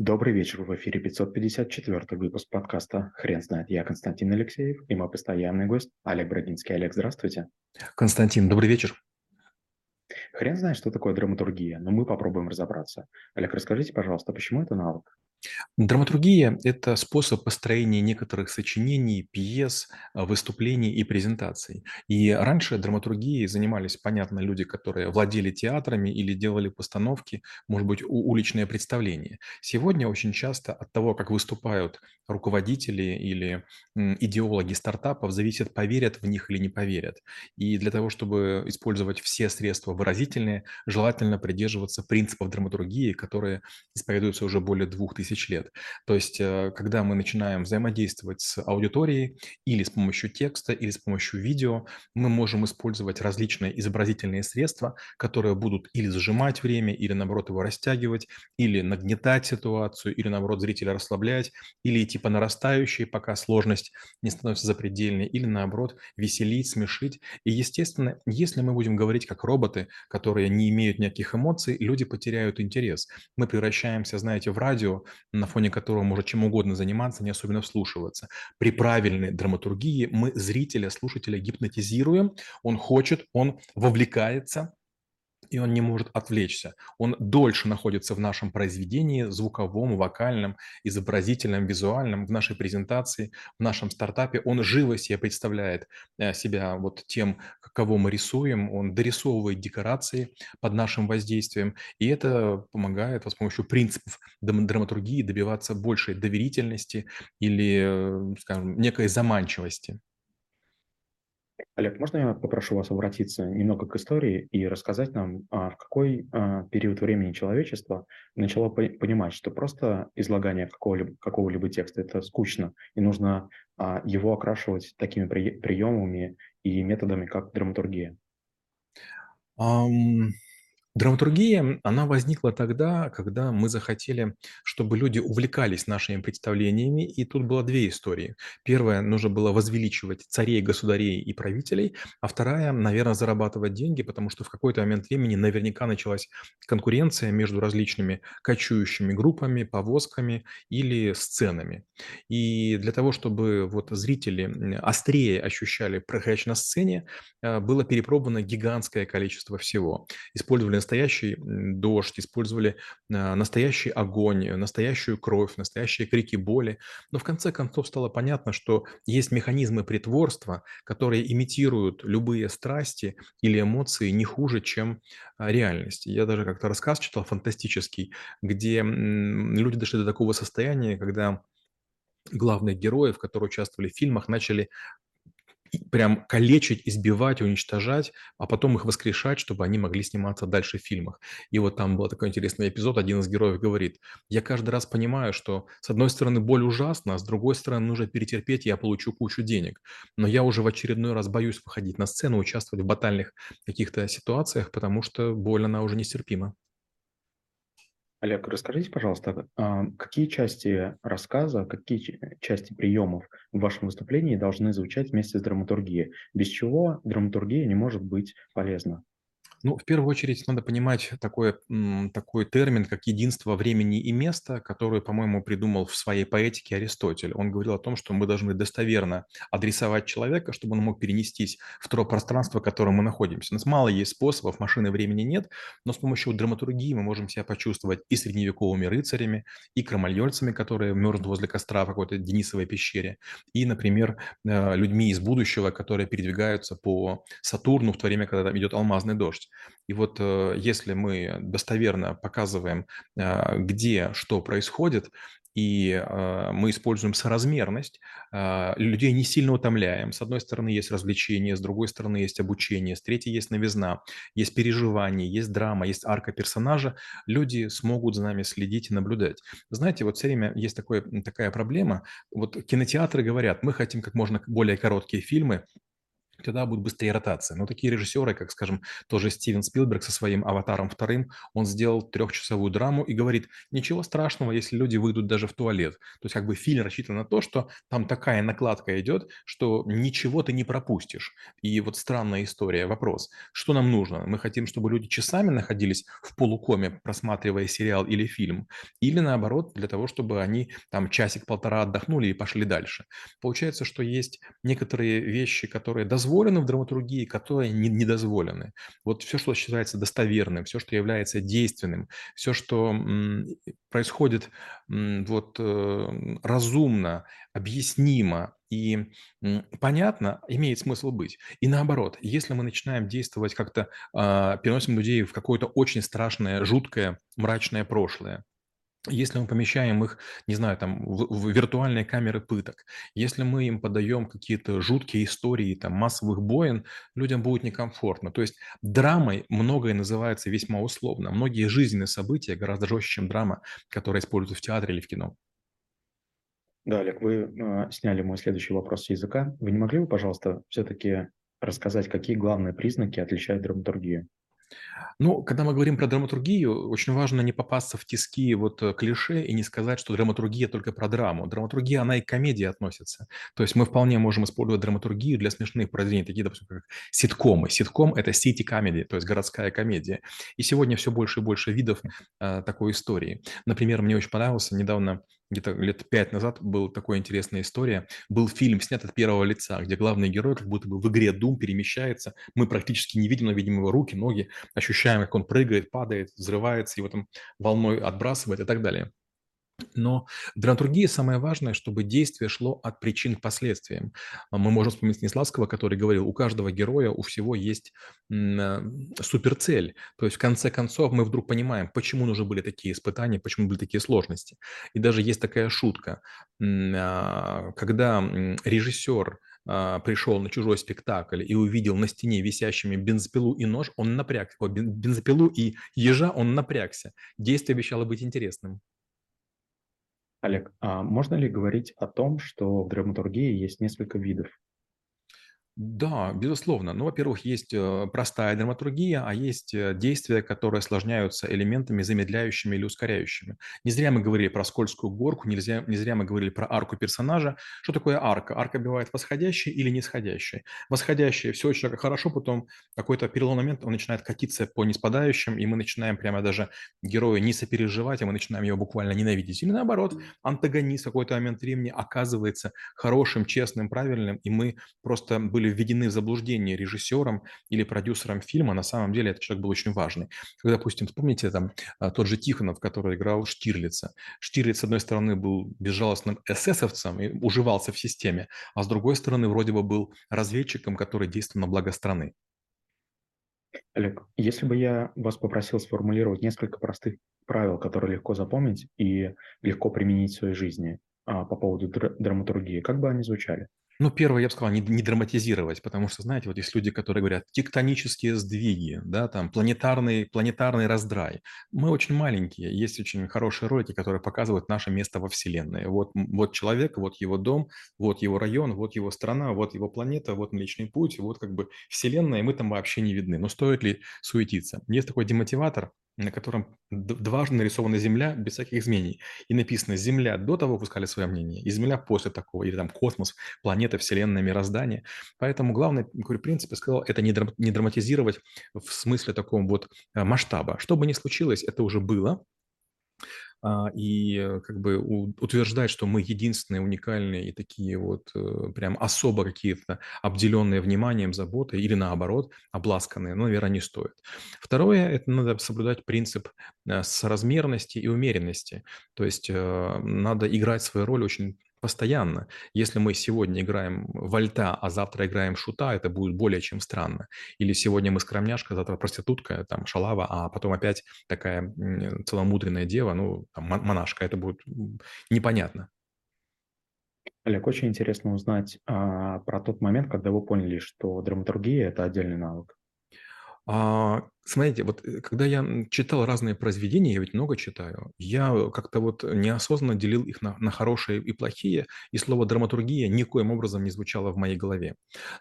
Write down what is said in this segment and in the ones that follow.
Добрый вечер, в эфире 554 выпуск подкаста «Хрен знает». Я Константин Алексеев и мой постоянный гость Олег Брагинский. Олег, здравствуйте. Константин, добрый вечер. Хрен знает, что такое драматургия, но мы попробуем разобраться. Олег, расскажите, пожалуйста, почему это навык? Драматургия– это способ построения некоторых сочинений, пьес, а, выступлений и презентаций. И раньше драматургией занимались, понятно, люди, которые владели театрами или делали постановки, может быть, уличные представления. Сегодня очень часто от того, как выступают руководители или идеологи стартапов, зависит, поверят в них или не поверят. И для того, чтобы использовать все средства выразительные, желательно придерживаться принципов драматургии, которые исповедуются уже более двух тысяч тысяч лет. То есть, э, когда мы начинаем взаимодействовать с аудиторией или с помощью текста, или с помощью видео, мы можем использовать различные изобразительные средства, которые будут или сжимать время, или, наоборот, его растягивать, или нагнетать ситуацию, или, наоборот, зрителя расслаблять, или идти по нарастающей, пока сложность не становится запредельной, или, наоборот, веселить, смешить. И, естественно, если мы будем говорить как роботы, которые не имеют никаких эмоций, люди потеряют интерес. Мы превращаемся, знаете, в радио, на фоне которого может чем угодно заниматься, не особенно вслушиваться. При правильной драматургии мы зрителя, слушателя гипнотизируем, он хочет, он вовлекается, и он не может отвлечься. Он дольше находится в нашем произведении, звуковом, вокальном, изобразительном, визуальном, в нашей презентации, в нашем стартапе. Он живо себе представляет э, себя вот тем, кого мы рисуем, он дорисовывает декорации под нашим воздействием, и это помогает с помощью принципов драматургии добиваться большей доверительности или, э, скажем, некой заманчивости. Олег, можно я попрошу вас обратиться немного к истории и рассказать нам, а, в какой а, период времени человечество начало понимать, что просто излагание какого-либо, какого-либо текста– это скучно, и нужно а, его окрашивать такими приемами и методами, как драматургия? Um... Драматургия, она возникла тогда, когда мы захотели, чтобы люди увлекались нашими представлениями, и тут было две истории. Первая, нужно было возвеличивать царей, государей и правителей, а вторая, наверное, зарабатывать деньги, потому что в какой-то момент времени наверняка началась конкуренция между различными кочующими группами, повозками или сценами. И для того, чтобы вот зрители острее ощущали происходящее на сцене, э, было перепробовано гигантское количество всего. Использовали настоящий дождь, использовали а, настоящий огонь, настоящую кровь, настоящие крики боли. Но в конце концов стало понятно, что есть механизмы притворства, которые имитируют любые страсти или эмоции не хуже, чем а, реальность. Я даже как-то рассказ читал фантастический, где люди дошли до такого состояния, когда главных героев, которые участвовали в фильмах, начали прям калечить, избивать, уничтожать, а потом их воскрешать, чтобы они могли сниматься дальше в фильмах. И вот там был такой интересный эпизод, один из героев говорит, я каждый раз понимаю, что с одной стороны боль ужасна, а с другой стороны нужно перетерпеть, я получу кучу денег. Но я уже в очередной раз боюсь выходить на сцену, участвовать в батальных каких-то ситуациях, потому что боль, она уже нестерпима. Олег, расскажите, пожалуйста, а, какие части рассказа, какие части приемов в вашем выступлении должны звучать вместе с драматургией? Без чего драматургия не может быть полезна? Ну, в первую очередь надо понимать такой, такой термин, как единство времени и места, который, по-моему, придумал в своей поэтике Аристотель. Он говорил о том, что мы должны достоверно адресовать человека, чтобы он мог перенестись в то пространство, в котором мы находимся. У нас мало есть способов, машины времени нет, но с помощью драматургии мы можем себя почувствовать и средневековыми рыцарями, и кромальольцами, которые мерзнут возле костра в какой-то Денисовой пещере, и, например, э, людьми из будущего, которые передвигаются по Сатурну в то время, когда там идет алмазный дождь. И вот э, если мы достоверно показываем, а, где что происходит, и э, мы используем соразмерность, э, людей не сильно утомляем. С одной стороны есть развлечение, с другой стороны есть обучение, с третьей есть новизна, есть переживание, есть драма, есть арка персонажа. Люди смогут за нами следить и наблюдать. Знаете, вот все время есть такое, такая проблема. Вот кинотеатры говорят, мы хотим как можно более короткие фильмы, тогда будет быстрее ротация. Но такие режиссеры, как, скажем, тоже Стивен Спилберг со своим «Аватаром вторым», он сделал трехчасовую драму и говорит, ничего страшного, если люди выйдут даже в туалет. То есть как бы фильм рассчитан на то, что там такая накладка идет, что ничего ты не пропустишь. И вот странная история, вопрос, что нам нужно? Мы хотим, чтобы люди часами находились в полукоме, просматривая сериал или фильм, или наоборот, для того, чтобы они там часик-полтора отдохнули и пошли дальше. Получается, что есть некоторые вещи, которые дозволены дозволены в драматургии, которые не, не дозволены. Вот все, что считается достоверным, все, что является действенным, все, что происходит вот э, разумно, объяснимо и понятно, имеет смысл быть. И наоборот, если мы начинаем действовать как-то, э, переносим людей в какое-то очень страшное, жуткое, мрачное прошлое, если мы помещаем их, не знаю, там, в, в виртуальные камеры пыток, если мы им подаем какие-то жуткие истории там, массовых боин, людям будет некомфортно. То есть драмой многое называется весьма условно. Многие жизненные события гораздо жестче, чем драма, которая используется в театре или в кино. Да, Олег, вы э, сняли мой следующий вопрос с языка. Вы не могли бы, пожалуйста, все-таки рассказать, какие главные признаки отличают драматургию? Ну, когда мы говорим про драматургию, очень важно не попасться в тиски вот э, клише и не сказать, что драматургия только про драму. Драматургия, она и к комедии относится. То есть мы вполне можем использовать драматургию для смешных произведений, такие, допустим, как ситкомы. Ситком – это comedy, то есть городская комедия. И сегодня все больше и больше видов э, такой истории. Например, мне очень понравился недавно где-то лет пять назад была такая интересная история. Был фильм, снят от первого лица, где главный герой как будто бы в игре Doom перемещается. Мы практически не видим, но видим его руки, ноги, ощущаем, как он прыгает, падает, взрывается, его там волной отбрасывает и так далее. Но в драматургии самое важное, чтобы действие шло от причин к последствиям. А мы можем вспомнить Станиславского, который говорил, у каждого героя, у всего есть э, суперцель. То есть в конце концов мы вдруг понимаем, почему нужны были такие испытания, почему были такие сложности. И даже есть такая шутка, а, когда режиссер а, пришел на чужой спектакль и увидел на стене висящими бензопилу и нож, он напрягся. Бензопилу и ежа он напрягся. Действие обещало быть интересным. Олег, а можно ли говорить о том, что в драматургии есть несколько видов? Да, безусловно. Ну, во-первых, есть э, простая драматургия, а есть э, действия, которые осложняются элементами замедляющими или ускоряющими. Не зря мы говорили про скользкую горку, нельзя, не зря мы говорили про арку персонажа. Что такое арка? Арка бывает восходящей или нисходящей. Восходящая, все очень хорошо, потом какой-то переломный момент, он начинает катиться по неспадающим, и мы начинаем прямо даже героя не сопереживать, а мы начинаем его буквально ненавидеть. Или наоборот, антагонист в какой-то момент времени оказывается хорошим, честным, правильным, и мы просто были введены в заблуждение режиссером или продюсером фильма, на самом деле этот человек был очень важный. Когда, допустим, вспомните там а, тот же Тихонов, который играл Штирлица. Штирлиц, с одной стороны, был безжалостным эсэсовцем и уживался в системе, а с другой стороны, вроде бы был разведчиком, который действовал на благо страны. Олег, если бы я вас попросил сформулировать несколько простых правил, которые легко запомнить и легко применить в своей жизни а, по поводу др- драматургии, как бы они звучали? Ну, первое, я бы сказал, не, не драматизировать, потому что, знаете, вот есть люди, которые говорят тектонические сдвиги, да, там, планетарный, планетарный раздрай. Мы очень маленькие, есть очень хорошие ролики, которые показывают наше место во Вселенной. Вот, вот человек, вот его дом, вот его район, вот его страна, вот его планета, вот Млечный Путь, вот как бы Вселенная, и мы там вообще не видны. Но стоит ли суетиться? Есть такой демотиватор, на котором дважды нарисована Земля без всяких изменений. И написано «Земля до того выпускали свое мнение, и Земля после такого». Или там космос, планета, Вселенная, мироздание. Поэтому главный говорю, принцип, я сказал, это не драматизировать в смысле такого вот э, масштаба. Что бы ни случилось, это уже было, и э, как бы утверждать, что мы единственные, уникальные и такие вот э, прям особо какие-то обделенные вниманием, заботой или наоборот обласканные, ну, наверное, не стоит. Второе, это надо соблюдать принцип э, соразмерности и умеренности. То есть надо играть свою роль очень постоянно. Если мы сегодня играем вольта, а завтра играем шута, это будет более чем странно. Или сегодня мы скромняшка, завтра проститутка, там, шалава, а потом опять такая целомудренная дева, ну, там, монашка. Это будет непонятно. Олег, очень интересно узнать а, про тот момент, когда вы поняли, что драматургия – это отдельный навык. А, Смотрите, вот, э, когда я, читал разные произведения, я ведь много читаю, я как-то вот неосознанно делил их на на хорошие и плохие, и слово "драматургия" никоим образом не звучало в моей голове.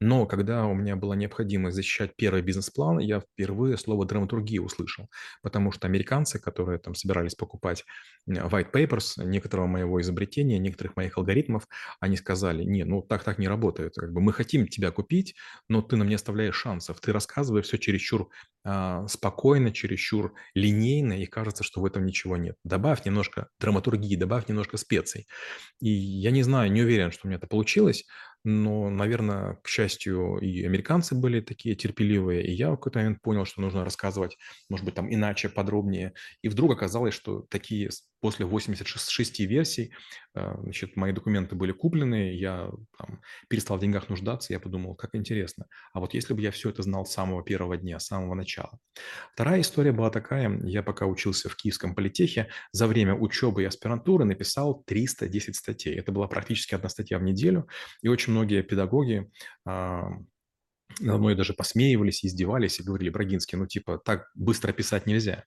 Но когда у меня была необходимость защищать первый бизнес-план, я впервые слово "драматургия" услышал, потому что американцы, которые там собирались покупать, white papers некоторого моего изобретения, некоторых моих алгоритмов, они сказали: "Не, ну так так не работает. Как бы мы хотим тебя купить, но ты нам не оставляешь шансов. Ты рассказываешь всё чересчур, а, спокойно, чересчур линейно, и кажется, что в этом ничего нет. Добавь немножко драматургии, добавь немножко специй". И я не знаю, не уверен, что у меня это получилось, но, наверно, к счастью, и американцы были такие терпеливые, и я в какой-то момент понял, что нужно рассказывать, может быть, там иначе, подробнее. И вдруг оказалось, что такие после 86 шести версий, а, значит, мои документы были куплены, я там перестал в деньгах нуждаться. Я подумал: "Как интересно, а вот если бы я всё это знал с самого первого дня, с самого начала". Вторая история была такая. Я пока учился в Киевском политехе, за время учебы и аспирантуры написал 310 статей. Это была практически 1 статья в неделю, и очень многие педагоги, а, надо мной даже посмеивались, издевались и говорили: "Брагинский, ну, типа, так быстро писать нельзя".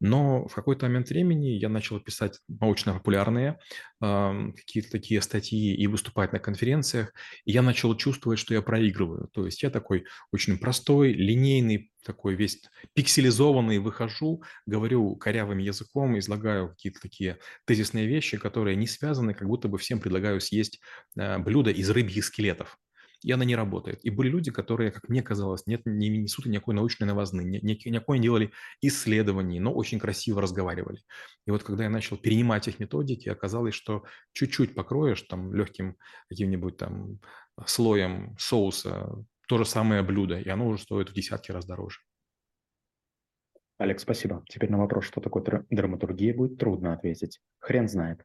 Но в какой-то момент времени я начал писать научно-популярные, ам, какие-то такие статьи и выступать на конференциях, и я начал чувствовать, что я проигрываю. То есть я такой очень простой, линейный, такой весь пикселизованный выхожу, говорю корявым языком, излагаю какие-то такие тезисные вещи, которые не связаны, как будто бы всем предлагаю съесть, а, блюдо из рыбьих скелетов. И оно не работает. И были люди, которые, как мне казалось, нет не несут никакой научной ни никакой не делали исследований, но очень красиво разговаривали. И вот когда я начал перенимать их методики, оказалось, что чуть-чуть покроешь там легким каким-нибудь там слоем соуса то же самое блюдо, и оно уже стоит в десятки раз дороже. Олег, спасибо. Теперь на вопрос, что такое дра драматургия, будет трудно ответить. Хрен знает.